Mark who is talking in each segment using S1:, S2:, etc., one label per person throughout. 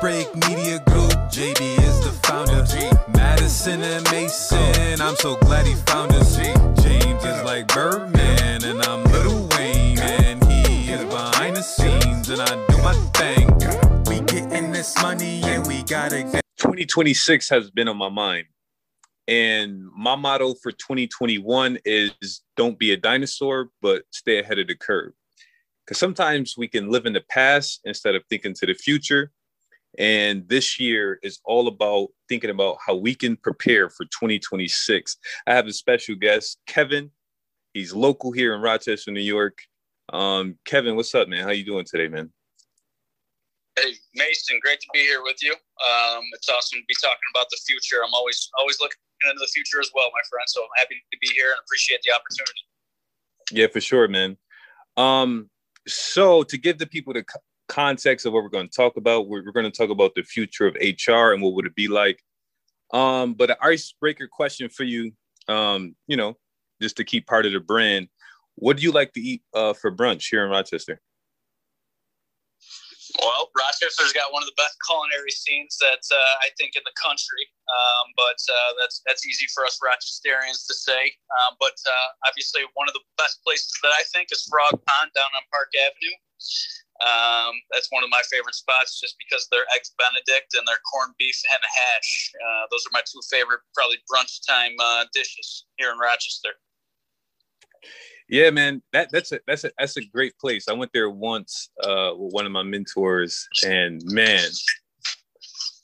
S1: Break Media Group. JB is the founder. Madison and Mason, I'm so glad he found us. James is like Birdman, and I'm Lil Wayne, and he is behind the scenes, and I do my thing. We getting this money, and we gotta get.
S2: 2026 has been on my mind. And my motto for 2021 is don't be a dinosaur, but stay ahead of the curve. Because sometimes we can live in the past instead of thinking to the future. And this year is all about thinking about how we can prepare for 2026. I have a special guest, Kevin. He's local here in Rochester, New York. Um, Kevin, what's up, man? How you doing today, man?
S3: Hey, Mason, great to be here with you. Um, it's awesome to be talking about the future. I'm always always looking into the future as well, my friend. So I'm happy to be here and appreciate the opportunity.
S2: Yeah, for sure, man. Um, so to give the people the context of what we're going to talk about, we're, we're going to talk about the future of HR and what would it be like. Um, but an icebreaker question for you, um, you know, just to keep part of the brand. What do you like to eat uh, for brunch here in Rochester?
S3: Well, Rochester's got one of the best culinary scenes that uh, I think in the country, um, but uh, that's that's easy for us Rochesterians to say. Um, but uh, obviously, one of the best places that I think is Frog Pond down on Park Avenue. Um, that's one of my favorite spots, just because their eggs Benedict and their corned beef and hash. Uh, those are my two favorite, probably brunch time uh, dishes here in Rochester.
S2: Yeah, man, that that's a that's a that's a great place. I went there once uh, with one of my mentors, and man,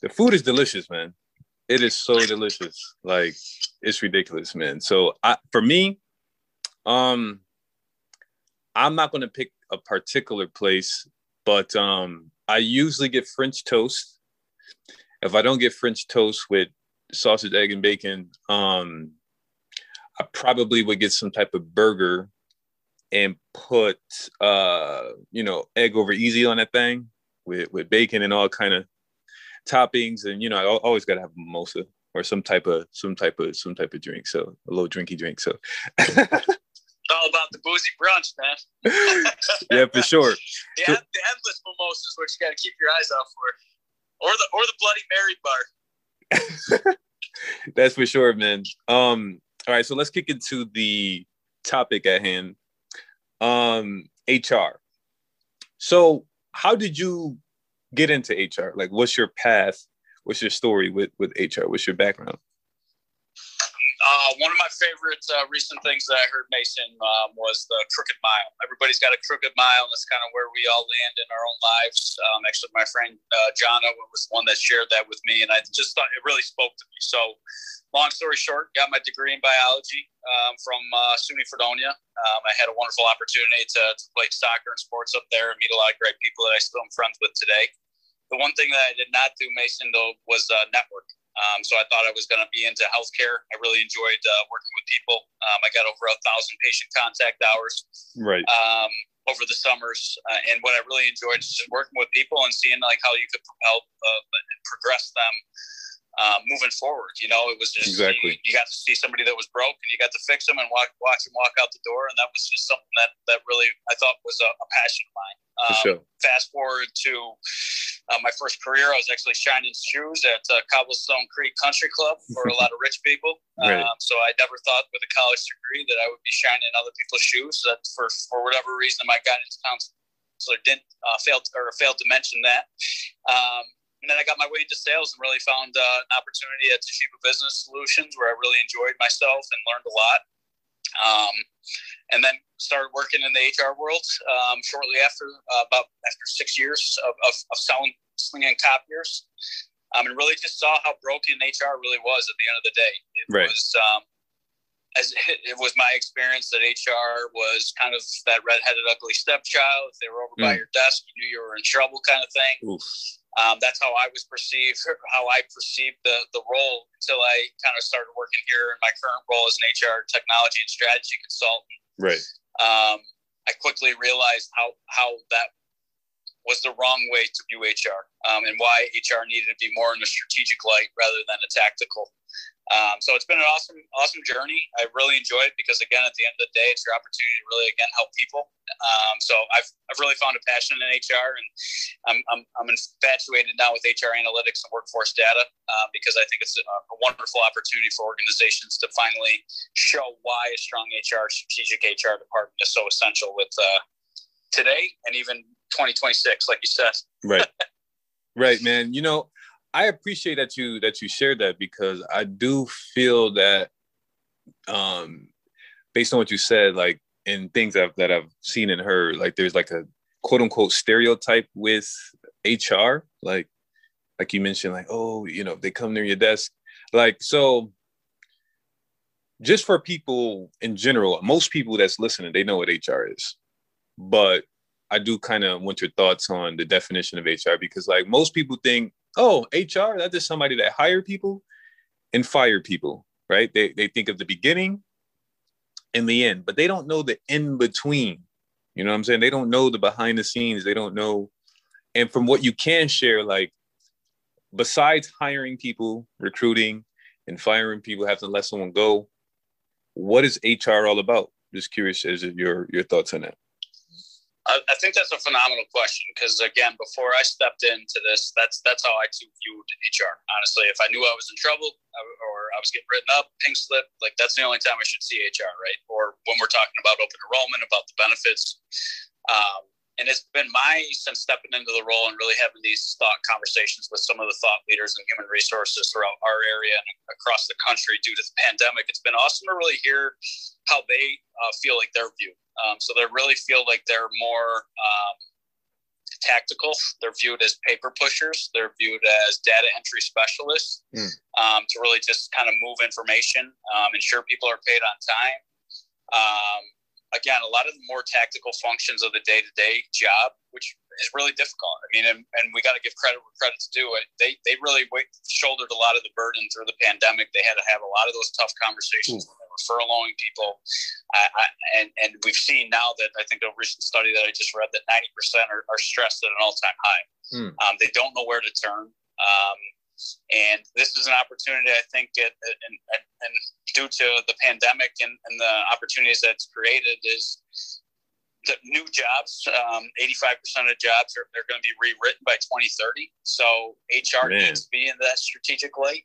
S2: the food is delicious, man. It is so delicious, like it's ridiculous, man. So I, for me, um, I'm not gonna pick a particular place, but um, I usually get French toast. If I don't get French toast with sausage, egg, and bacon, um, I probably would get some type of burger and put uh you know egg over easy on that thing with with bacon and all kind of toppings. And you know I always got to have mimosa or some type of some type of some type of drink. So a little drinky drink. So
S3: all about the boozy brunch man
S2: yeah for sure
S3: the, the endless mimosa is what you got to keep your eyes out for or the or the bloody mary bar
S2: that's for sure man um all right so let's kick into the topic at hand um HR. So how did you get into HR? Like what's your path? What's your story with with HR? What's your background?
S3: Uh, one of my favorite uh, recent things that I heard Mason um, was the crooked mile. Everybody's got a crooked mile. And that's kind of where we all land in our own lives. Um, actually, my friend uh, Jana was one that shared that with me, and I just thought it really spoke to me. So, long story short, got my degree in biology um, from uh, SUNY Fredonia. Um, I had a wonderful opportunity to, to play soccer and sports up there and meet a lot of great people that I still am friends with today. The one thing that I did not do, Mason, though, was uh, network. Um, so I thought I was going to be into healthcare. I really enjoyed uh, working with people. Um, I got over a thousand patient contact hours
S2: right
S3: um, over the summers, uh, and what I really enjoyed is just working with people and seeing like how you could help uh, progress them um, moving forward. You know, it was just
S2: exactly
S3: you, you, got to see somebody that was broke and you got to fix them and walk, watch them walk out the door, and that was just something that that really I thought was a, a passion of mine.
S2: Um, sure.
S3: Fast forward to uh, my first career, I was actually shining shoes at uh, Cobblestone Creek Country Club for a lot of rich people.
S2: right.
S3: um, so I never thought with a college degree that I would be shining other people's shoes. That for for whatever reason, my guidance counselor didn't uh, failed or failed to mention that. Um, and then I got my way into sales and really found uh, an opportunity at Toshiba Business Solutions where I really enjoyed myself and learned a lot. Um, and then started working in the HR world um, shortly after, uh, about after six years of, of, of selling slinging copiers. Um, and really just saw how broken HR really was at the end of the day. It
S2: right.
S3: was um, as it was my experience that HR was kind of that redheaded ugly stepchild. If they were over mm. by your desk, you knew you were in trouble, kind of thing. Um, that's how I was perceived, how I perceived the the role until I kind of started working here in my current role as an HR technology and strategy consultant.
S2: Right.
S3: Um, I quickly realized how how that was the wrong way to view HR um, and why HR needed to be more in a strategic light rather than a tactical. Um, so it's been an awesome, awesome journey. I really enjoy it because again, at the end of the day, it's your opportunity to really again help people. Um, so I've, I've really found a passion in HR, and I'm, I'm, I'm infatuated now with HR analytics and workforce data uh, because I think it's a, a, wonderful opportunity for organizations to finally show why a strong HR, strategic HR department is so essential with uh, today and even 2026, like you said.
S2: Right. right, man. You know, I appreciate that you that you shared that because I do feel that um based on what you said, like in things that, that I've seen and heard, like there's like a quote unquote stereotype with HR, like like you mentioned, like, oh, you know, they come near your desk. Like, so just for people in general, most people that's listening, they know what HR is. But I do kind of want your thoughts on the definition of HR because like most people think oh, HR, that's just somebody that hire people and fire people, right? They, they think of the beginning and the end, but they don't know the in between. You know what I'm saying? They don't know the behind the scenes. They don't know. And from what you can share, like besides hiring people, recruiting, and firing people, having to let someone go, what is HR all about? Just curious as your your thoughts on that.
S3: I, I think that's a phenomenal question because again, before I stepped into this, that's that's how I too viewed HR. Honestly, if I knew I was in trouble or I was getting written up, pink slip, like that's the only time I should see HR, right? Or when we're talking about open enrollment, about the benefits. Um, and it's been my since stepping into the role and really having these thought conversations with some of the thought leaders in human resources throughout our area and across the country due to the pandemic. It's been awesome to really hear how they uh, feel like they're viewed. Um, so they really feel like they're more um, tactical. They're viewed as paper pushers. They're viewed as data entry specialists mm. um, to really just kind of move information, um, ensure people are paid on time. Um, again, a lot of the more tactical functions of the day to day job, which is really difficult. I mean, and, and we got to give credit where credit's due. They, they really shouldered a lot of the burden through the pandemic. They had to have a lot of those tough conversations. Mm. Were furloughing people. I, I, and, and we've seen now that I think a recent study that I just read that 90% are, are stressed at an all time high. Mm. Um, they don't know where to turn. Um, and this is an opportunity, I think, it, and, and, and, due to the pandemic and, and the opportunities that's created, is the new jobs. Um, 85% of jobs are they're going to be rewritten by 2030. So HR Man. needs to be in that strategic light.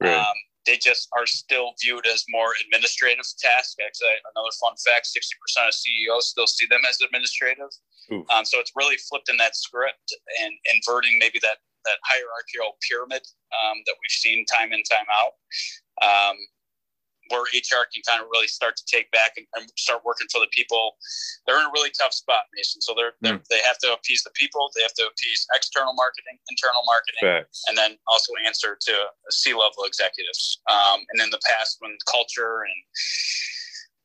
S3: Right. Um, they just are still viewed as more administrative tasks. Actually, another fun fact: 60% of CEOs still see them as administrative. Um, so it's really flipped in that script and inverting maybe that that hierarchical pyramid um, that we've seen time in time out um, where HR can kind of really start to take back and, and, start working for the people. They're in a really tough spot, Mason. So they're, they're mm. they have to appease the people. They have to appease external marketing, internal marketing, Facts. and then also answer to C-level executives. Um, and in the past, when culture and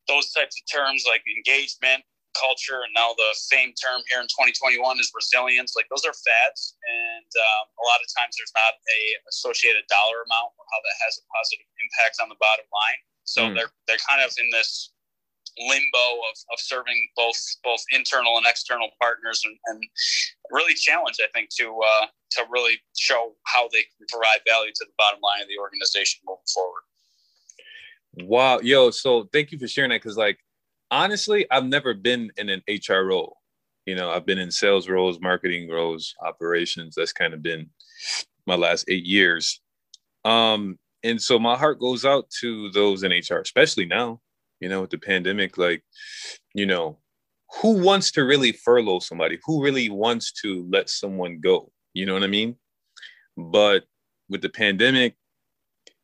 S3: those types of terms like engagement, culture and now the famed term here in 2021 is resilience like those are fads and um, a lot of times there's not a associated dollar amount or how that has a positive impact on the bottom line so mm. they're they're kind of in this limbo of, of serving both both internal and external partners and, and really challenge I think to uh, to really show how they can provide value to the bottom line of the organization moving forward.
S2: Wow, yo! So thank you for sharing that because like honestly, I've never been in an HR role. You know, I've been in sales roles, marketing roles, operations. That's kind of been my last eight years. Um, and so my heart goes out to those in HR, especially now, you know, with the pandemic. Like, you know, who wants to really furlough somebody? Who really wants to let someone go? You know what I mean? But with the pandemic,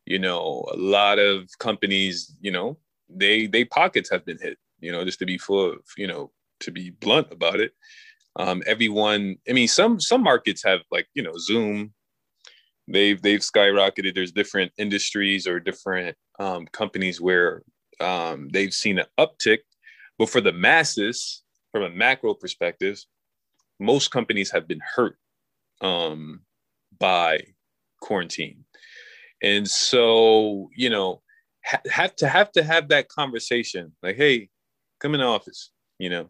S2: you know, a lot of companies, you know, they they pockets have been hit you know, just to be full of, you know, to be blunt about it. Um, everyone, I mean, some some markets have like, you know, Zoom, they've they've skyrocketed. There's different industries or different um, companies where um, they've seen an uptick, but for the masses, from a macro perspective, most companies have been hurt um, by quarantine, and so you know, ha- have to have to have that conversation. Like, hey, come in the office, you know.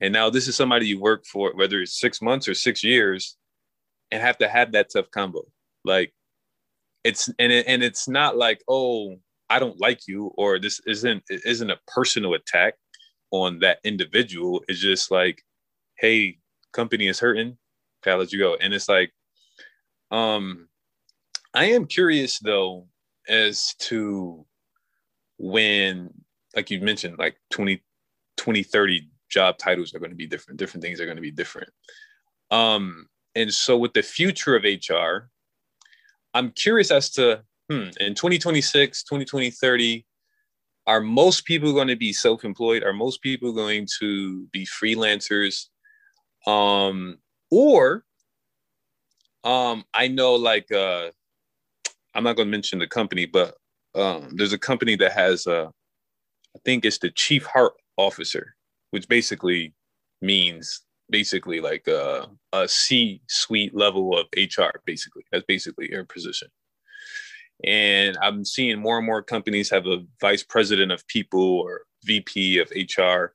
S2: And now this is somebody you work for, whether it's six months or six years, and have to have that tough combo. Like, it's and it, and it's not like oh I don't like you or this isn't it isn't a personal attack on that individual. It's just like, hey, company is hurting, gotta let you go. And it's like, um, I am curious though as to when, like you mentioned, like 20, 20, 30 job titles are going to be different, different things are going to be different. Um, and so with the future of HR, I'm curious as to hmm, in 2026, 2020, 30, are most people going to be self-employed? Are most people going to be freelancers? Um, or um, I know like uh, I'm not going to mention the company, but um, there's a company that has a, I think it's the chief heart officer, which basically means basically like a, a C-suite level of HR. Basically, that's basically your position. And I'm seeing more and more companies have a vice president of people or VP of HR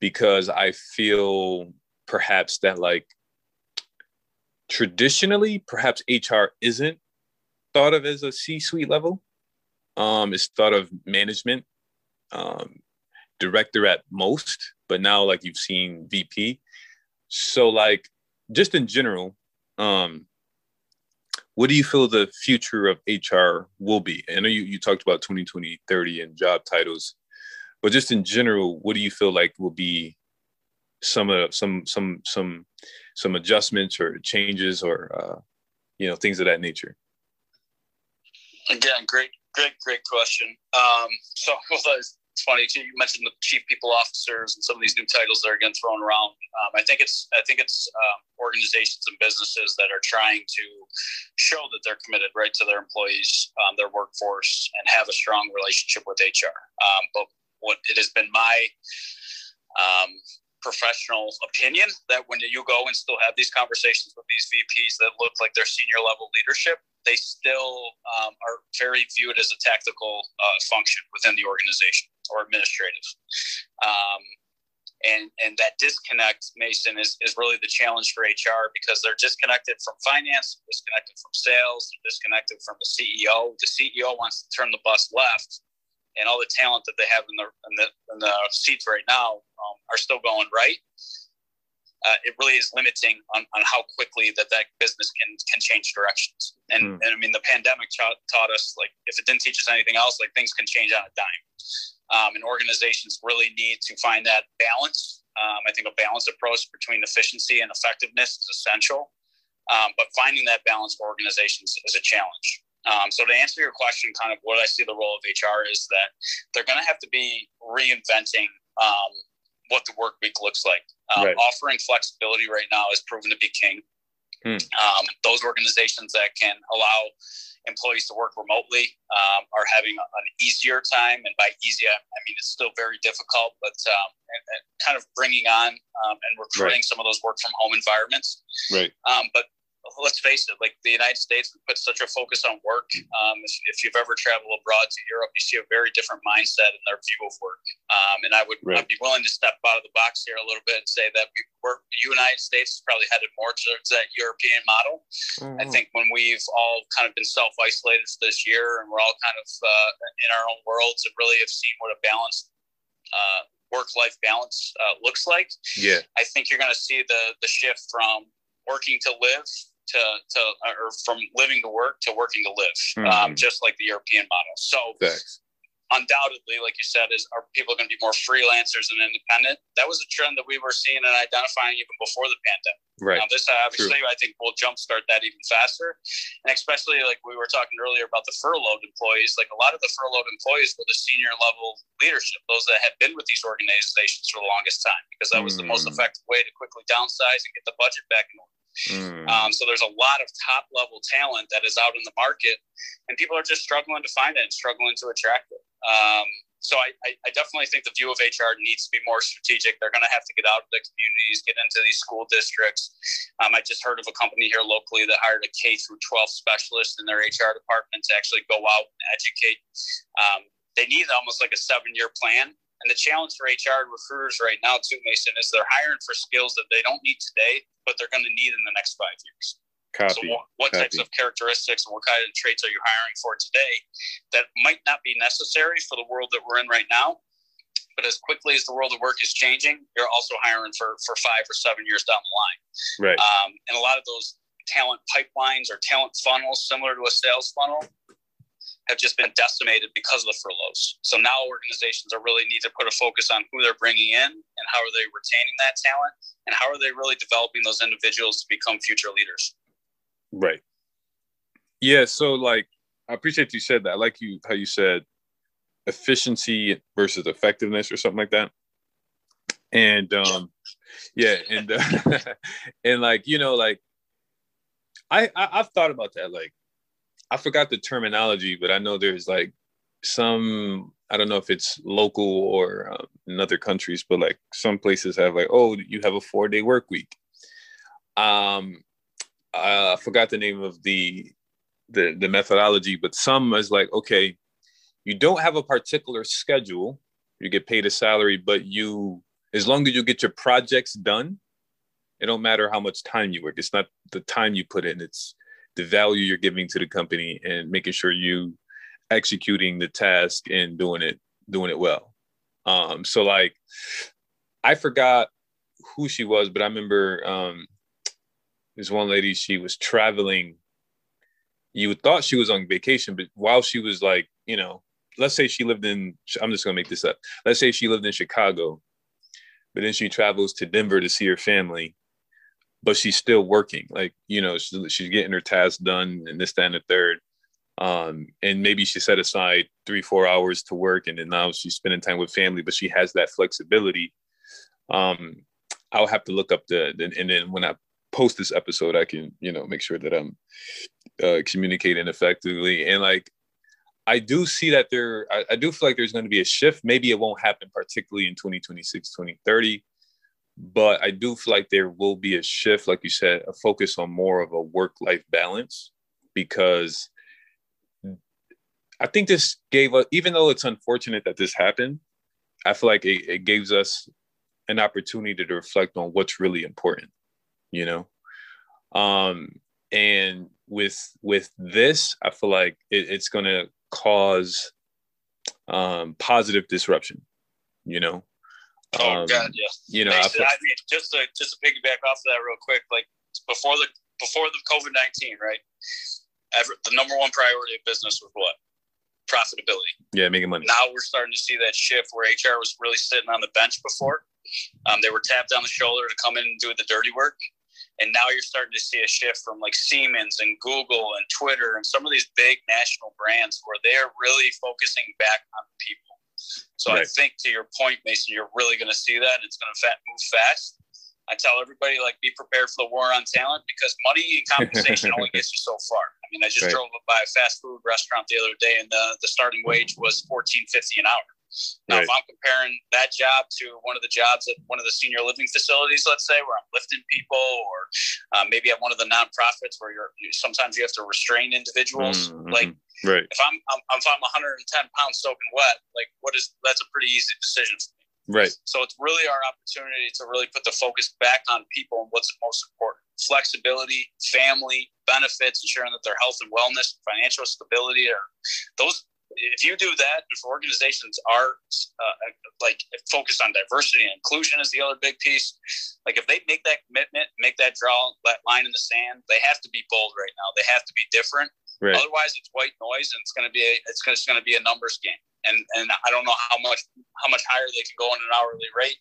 S2: because I feel perhaps that like traditionally, perhaps HR isn't thought of as a C-suite level. Um, it's thought of management, um, director at most, but now like you've seen VP. So like just in general, um, what do you feel the future of HR will be? I know you, you talked about 2020, 30 and job titles, but just in general, what do you feel like will be some of some some some some adjustments or changes or uh, you know things of that nature?
S3: Again, great, great, great question. Um, so it's funny. You mentioned the chief people officers and some of these new titles that are getting thrown around. Um, I think it's I think it's um, organizations and businesses that are trying to show that they're committed right to their employees, um, their workforce, and have a strong relationship with HR. Um, but what it has been my um, professional opinion that when you go and still have these conversations with these VPs that look like they're senior level leadership, they still um, are very viewed as a tactical uh, function within the organization or administrative. Um, and and that disconnect, Mason, is, is really the challenge for HR because they're disconnected from finance, disconnected from sales, disconnected from the CEO. The CEO wants to turn the bus left, and all the talent that they have in the in the, in the seats right now are still going right uh, it really is limiting on, on how quickly that that business can can change directions. And, mm. and I mean, the pandemic taught, taught us like if it didn't teach us anything else, like things can change on a dime. Um, and organizations really need to find that balance. Um, I think a balanced approach between efficiency and effectiveness is essential. Um, but finding that balance for organizations is a challenge. Um, so to answer your question, kind of what I see the role of HR is that they're going to have to be reinventing um, what the work week looks like. Um, right. Offering flexibility right now is proven to be king. Hmm. Um, those organizations that can allow employees to work remotely um, are having an easier time. And by easy, I mean it's still very difficult, but um, and, and kind of bringing on um, and recruiting right. some of those work from home environments.
S2: Right.
S3: Um, but let's face it, like the United States, we put such a focus on work. Um, if, if, you've ever traveled abroad to Europe, you see a very different mindset in their view of work. Um, and I would right. I'd be willing to step out of the box here a little bit and say that we work, the United States is probably headed more towards that European model. Mm-hmm. I think when we've all kind of been self isolated this year and we're all kind of uh, in our own worlds and really have seen what a balanced uh, work life balance uh, looks like.
S2: Yeah.
S3: I think you're going to see the the shift from working to live to, to or from living to work to working to live, mm-hmm. um, just like the European model. So, Thanks. undoubtedly, like you said, is are people going to be more freelancers and independent? That was a trend that we were seeing and identifying even before the pandemic.
S2: Right.
S3: Now, this obviously, True. I think, will jumpstart that even faster, and especially like we were talking earlier about the furloughed employees. Like a lot of the furloughed employees were the senior level leadership, those that had been with these organizations for the longest time, because that was mm. the most hmm. effective way to quickly downsize and get the budget back in order. Mm. Um, so there's a lot of top level talent that is out in the market, and people are just struggling to find it and struggling to attract it. Um, so I, I, definitely think the view of HR needs to be more strategic. They're going to have to get out of the communities, get into these school districts. Um, I just heard of a company here locally that hired a K through 12 specialist in their HR department to actually go out and educate. Um, they need almost like a seven year plan and the challenge for HR recruiters right now, too, Mason, is they're hiring for skills that they don't need today, but they're going to need in the next five years.
S2: Copy.
S3: So what, types of characteristics and what kind of traits are you hiring for today that might not be necessary for the world that we're in right now? But as quickly as the world of work is changing, you're also hiring for, for five or seven years down the line.
S2: Right.
S3: Um, and a lot of those talent pipelines or talent funnels, similar to a sales funnel, have just been decimated because of the furloughs. So now organizations are really need to put a focus on who they're bringing in and how are they retaining that talent and how are they really developing those individuals to become future leaders.
S2: Right. Yeah. So like, I appreciate you said that. I like you how you said efficiency versus effectiveness or something like that. And um, yeah, and uh, and like you know, like I, I I've thought about that. Like I forgot the terminology, but I know there's like some I don't know if it's local or um, in other countries, but like some places have like, oh, you have a four day work week. Um, I forgot the name of the the the methodology, but some is like, okay, you don't have a particular schedule, you get paid a salary, but you as long as you get your projects done, it don't matter how much time you work. It's not the time you put in, it's the value you're giving to the company and making sure you executing the task and doing it doing it well. Um, so like I forgot who she was, but I remember um, this one lady, she was traveling. You thought she was on vacation, but while she was like, you know, let's say she lived in, I'm just gonna make this up. Let's say she lived in Chicago, but then she travels to Denver to see her family, but she's still working. Like, you know, she's, getting her tasks done and this, that, and the third. Um, and maybe she set aside three, four hours to work, and then now she's spending time with family, but she has that flexibility. Um, I'll have to look up the, the and then when I post this episode, I can, you know, make sure that I'm uh, communicating effectively. And like, I do see that there, I, I do feel like there's going to be a shift. Maybe it won't happen particularly in 2026, 2030, but I do feel like there will be a shift, like you said, a focus on more of a work life balance because I think this gave us, even though it's unfortunate that this happened, I feel like it, it gives us an opportunity to reflect on what's really important, you know? Um, and with with this, I feel like it, it's gonna cause um positive disruption, you know.
S3: Oh
S2: Um,
S3: God, yeah.
S2: You know, I
S3: Mason,
S2: feel-
S3: I mean, just to just to piggyback off of that real quick, like before the before the COVID nineteen, right? Ever, the number one priority of business was what? Profitability.
S2: yeah, making money.
S3: Now we're starting to see that shift where HR was really sitting on the bench before. Um, they were tapped on the shoulder to come in and do the dirty work. And now you're starting to see a shift from like Siemens and Google and Twitter and some of these big national brands where they're really focusing back on people. So I think to your point, Mason, you're really going to see that. It's going to move fast. I tell everybody like be prepared for the war on talent because money and compensation only gets you so far. I mean, I just
S2: Right.
S3: drove by a fast food restaurant the other day, and the, the starting wage was fourteen fifty an hour. Now, if I'm comparing that job to one of the jobs at one of the senior living facilities, let's say, where I'm lifting people, or uh, maybe at one of the nonprofits where you're you, sometimes you have to restrain individuals.
S2: Mhm,
S3: Like
S2: right,
S3: if I'm, I'm if I'm 110 pounds soaking wet, like what is that's a pretty easy decision for me.
S2: right,
S3: So it's really our opportunity to really put the focus back on people and what's most important: flexibility, family, benefits, ensuring that their health and wellness, financial stability are those. If you do that, if organizations are uh, like focused on diversity and inclusion is the other big piece. Like if they make that commitment, make that draw that line in the sand, they have to be bold right now. They have to be different.
S2: Right.
S3: Otherwise, it's white noise, and it's going to be a, it's going to be a numbers game. And and I don't know how much how much higher they can go on an hourly rate.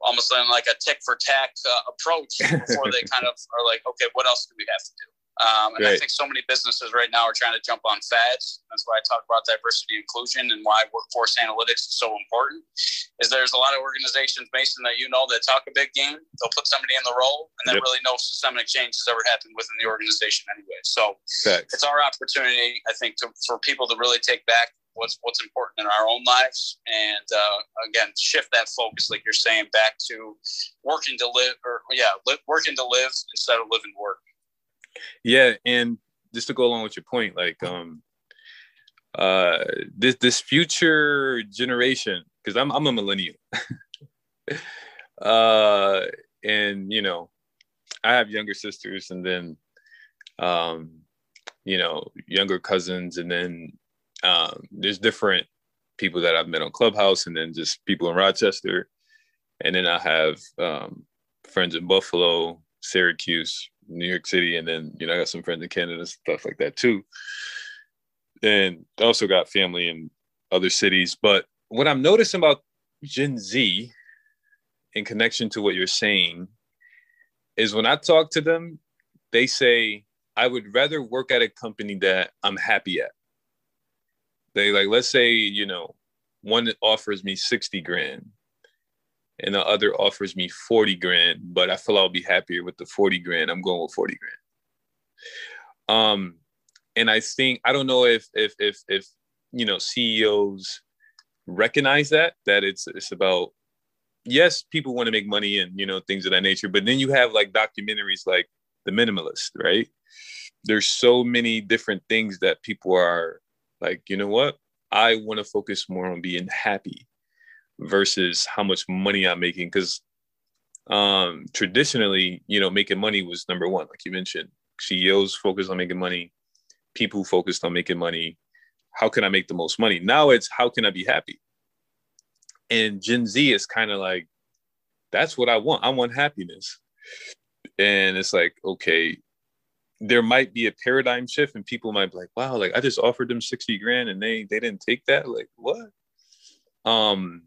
S3: Almost like a tick for tack uh, approach before they kind of are like, okay, what else do we have to do? Um, and I think so many businesses right now are trying to jump on fads. That's why I talk about diversity inclusion and why workforce analytics is so important. Is there's a lot of organizations, Mason, that you know that talk a big game. They'll put somebody in the role, and then
S2: Yep.
S3: really no systemic change has ever happened within the organization anyway. So
S2: Facts.
S3: it's our opportunity, I think, to, for people to really take back what's what's important in our own lives, and uh, again, shift that focus, like you're saying, back to working to live, or yeah, working to live instead of living to work.
S2: Yeah, and just to go along with your point, like um uh this this future generation, because I'm I'm a millennial. uh and you know, I have younger sisters and then um, you know, younger cousins, and then um, there's different people that I've met on Clubhouse, and then just people in Rochester, and then I have um, friends in Buffalo, Syracuse, New York City, and then you know I got some friends in Canada, stuff like that too. And also got family in other cities. But what I'm noticing about Gen Z, in connection to what you're saying, is when I talk to them, they say, I would rather work at a company that I'm happy at. They like, let's say, you know, one offers me 60 grand and the other offers me 40 grand, but I feel I'll be happier with the 40 grand. I'm going with 40 grand. Um, and I think I don't know if if if if you know CEOs recognize that that it's it's about yes, people want to make money and you know things of that nature, but then you have like documentaries like The Minimalist, right? There's so many different things that people are like, you know what? I want to focus more on being happy versus how much money I'm making. Because um, traditionally, you know, making money was number one, like you mentioned. CEOs focused on making money, people focused on making money. How can I make the most money? Now it's how can I be happy? And Gen Z is kind of like, that's what I want. I want happiness. And it's like, okay, there might be a paradigm shift and people might be like, wow, like I just offered them 60 grand and they they didn't take that. Like, what? Um,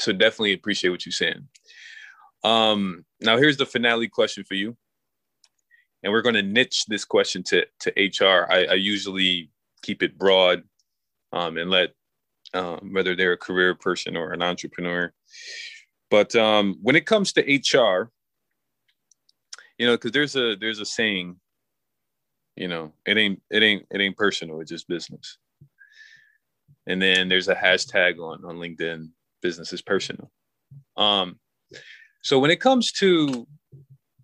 S2: so definitely appreciate what you're saying. Um, now here's the finale question for you. And we're going to niche this question to, to HR. I, I usually keep it broad um, and let um, whether they're a career person or an entrepreneur. But um, when it comes to HR, you know, because there's a there's a saying, you know, it ain't it ain't it ain't personal, it's just business. And then there's a hashtag on on LinkedIn business is personal. Um, so when it comes to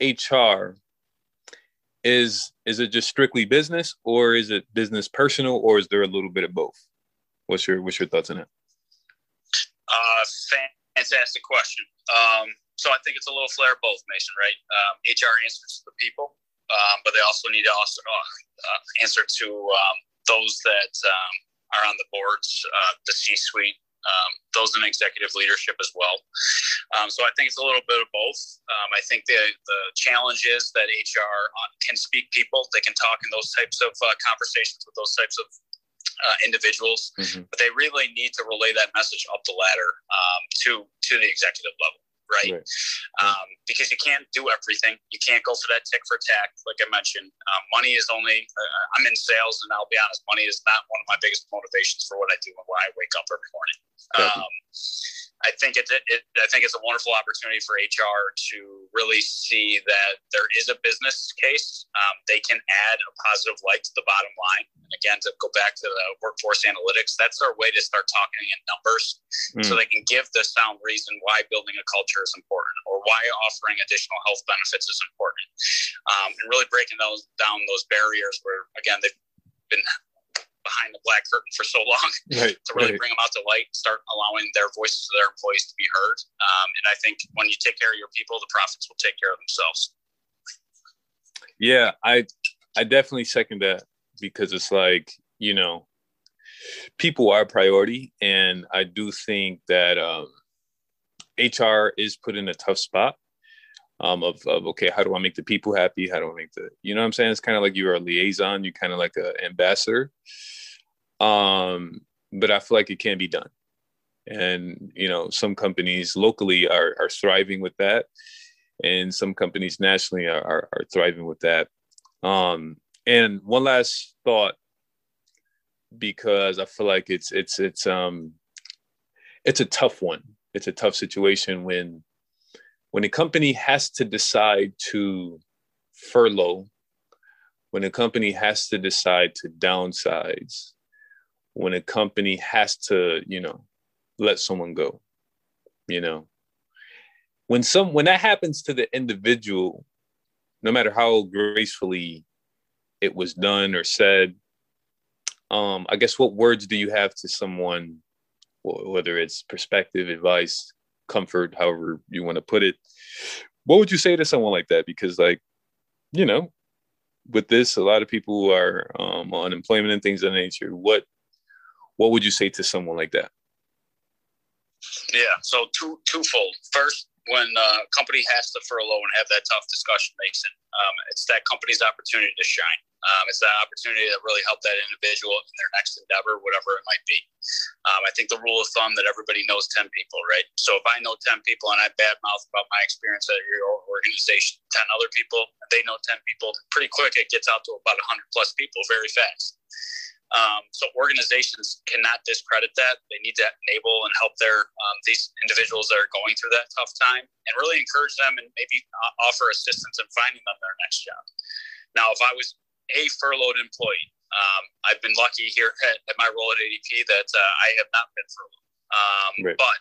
S2: HR, is is it just strictly business, or is it business personal, or is there a little bit of both? What's your what's your thoughts on it?
S3: Uh, fantastic question. Um, so I think it's a little flare of both, Mason. Right? Um, HR answers to the people, um, but they also need to also uh, answer to um, those that um, are on the boards, uh, the C-suite, um, those in executive leadership as well. Um, so I think it's a little bit of both. Um, I think the the challenge is that HR can speak people. They can talk in those types of uh, conversations with those types of uh, individuals, mm-hmm. but they really need to relay that message up the ladder um, to to the executive level right? right. Um, because you can't do everything. You can't go for that tick for tack, like I mentioned. Um, money is only, uh, I'm in sales, and I'll be honest, money is not one of my biggest motivations for what I do and why I wake up every morning. Um, I think it's it, I think it's a wonderful opportunity for HR to really see that there is a business case. Um, they can add a positive light to the bottom line. And again, to go back to the workforce analytics, that's their way to start talking in numbers, mm. so they can give the sound reason why building a culture is important, or why offering additional health benefits is important, um, and really breaking those down those barriers where again they've been behind the black curtain for so long right, to really right. bring them out to light, start allowing their voices of their employees to be heard. Um, and I think when you take care of your people, the profits will take care of themselves.
S2: Yeah, I I definitely second that because it's like you know people are a priority, and I do think that um, HR is put in a tough spot. Um, of, of okay, how do I make the people happy? How do I make the you know what I'm saying? It's kind of like you're a liaison, you're kind of like an ambassador. Um, but I feel like it can be done. And, you know, some companies locally are, are thriving with that. And some companies nationally are, are, are thriving with that. Um, and one last thought, because I feel like it's, it's, it's, um, it's a tough one. It's a tough situation when, when a company has to decide to furlough, when a company has to decide to downsize, when a company has to, you know, let someone go, you know. When some when that happens to the individual, no matter how gracefully it was done or said, um, I guess what words do you have to someone, whether it's perspective, advice, comfort, however you want to put it? What would you say to someone like that? Because, like, you know, with this, a lot of people are um, on unemployment and things of that nature. What what would you say to someone like that?
S3: Yeah, so two twofold. First, when a company has to furlough and have that tough discussion, Mason, um, it's that company's opportunity to shine. Um, it's that opportunity to really help that individual in their next endeavor, whatever it might be. Um, I think the rule of thumb that everybody knows 10 people, right? So if I know 10 people and I badmouth about my experience at your organization, 10 other people, they know 10 people, pretty quick it gets out to about 100 plus people very fast. Um, so organizations cannot discredit that. They need to enable and help their um, these individuals that are going through that tough time, and really encourage them and maybe uh, offer assistance in finding them their next job. Now, if I was a furloughed employee, um, I've been lucky here at, at, my role at ADP that uh, I have not been furloughed. Um, right. But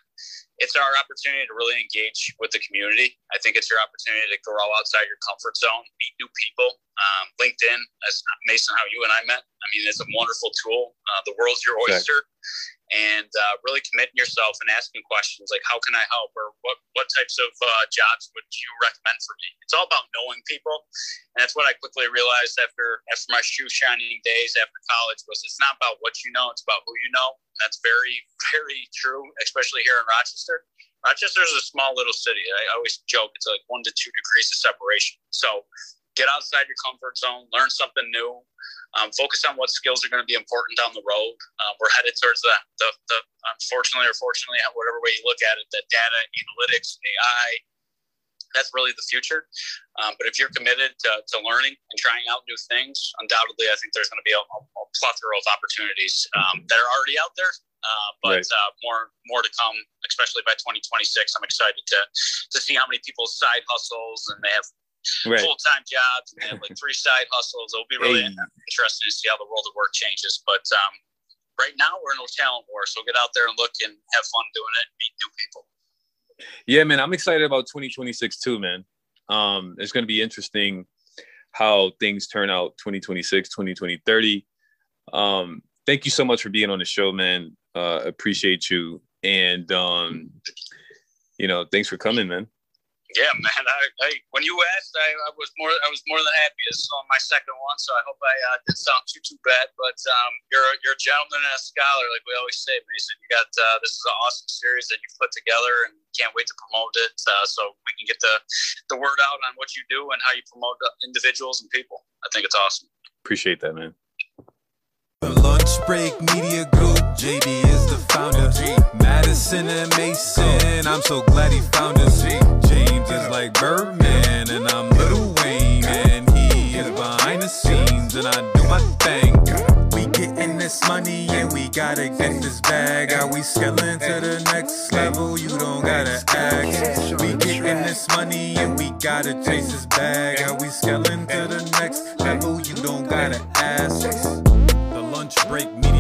S3: it's our opportunity to really engage with the community. I think it's your opportunity to grow outside your comfort zone, meet new people. Um, LinkedIn, as Mason, how you and I met. I mean, it's a wonderful tool. Uh, the world's your oyster. Exactly and uh, really committing yourself and asking questions like how can i help? Or what, what types of uh, jobs would you recommend for me? It's all about knowing people. And that's what i quickly realized after after my shoe shining days after college was it's not about what you know it's about who you know. That's very very true especially here in rochester. Rochester is a small little city. I always joke it's like one to two degrees of separation. So get outside your comfort zone learn something new um, focus on what skills are going to be important down the road. Um, we're headed towards the, the, the, unfortunately or fortunately, whatever way you look at it, the data, analytics, AI, that's really the future. Um, but if you're committed to, to, learning and trying out new things, undoubtedly, I think there's going to be a, a plethora of opportunities um, that are already out there. Uh, but right. uh, more more to come, especially by 2026. I'm excited to to see how many people's side hustles and they have right. full time jobs and they have like three side hustles. It'll be really hey. interesting to see how the world of work changes. But um, right now we're in a talent war, so get out there and look and have fun doing it, meet new people.
S2: Yeah, man, I'm excited about 2026 too, man. Um, it's going to be interesting how things turn out 2026, 2020, 30. Um, thank you so much for being on the show, man. Uh, appreciate you. And, um, you know, thanks for coming, man.
S3: Yeah, man. I, I when you asked, I, I, was more I was more than happy. This is on my second one, so I hope I uh, didn't sound too too bad. But um, you're you're a gentleman and a scholar, like we always say, Mason. You got uh, this is an awesome series that you've put together, and can't wait to promote it uh, so we can get the the word out on what you do and how you promote individuals and people. I think it's awesome.
S2: Appreciate that, man.
S1: The Lunch Break Media Group, JB is the founder. Madison and Mason, I'm so glad he found us. Like Birdman, and I'm Lil Wayne, and he is behind the scenes, and I do my thing. We getting this money, and we gotta get this bag. Are we scaling to the next level? You don't gotta ask. We getting this money, and we gotta chase this bag. Are we scaling to the next level? You don't gotta ask. The Lunch Break Media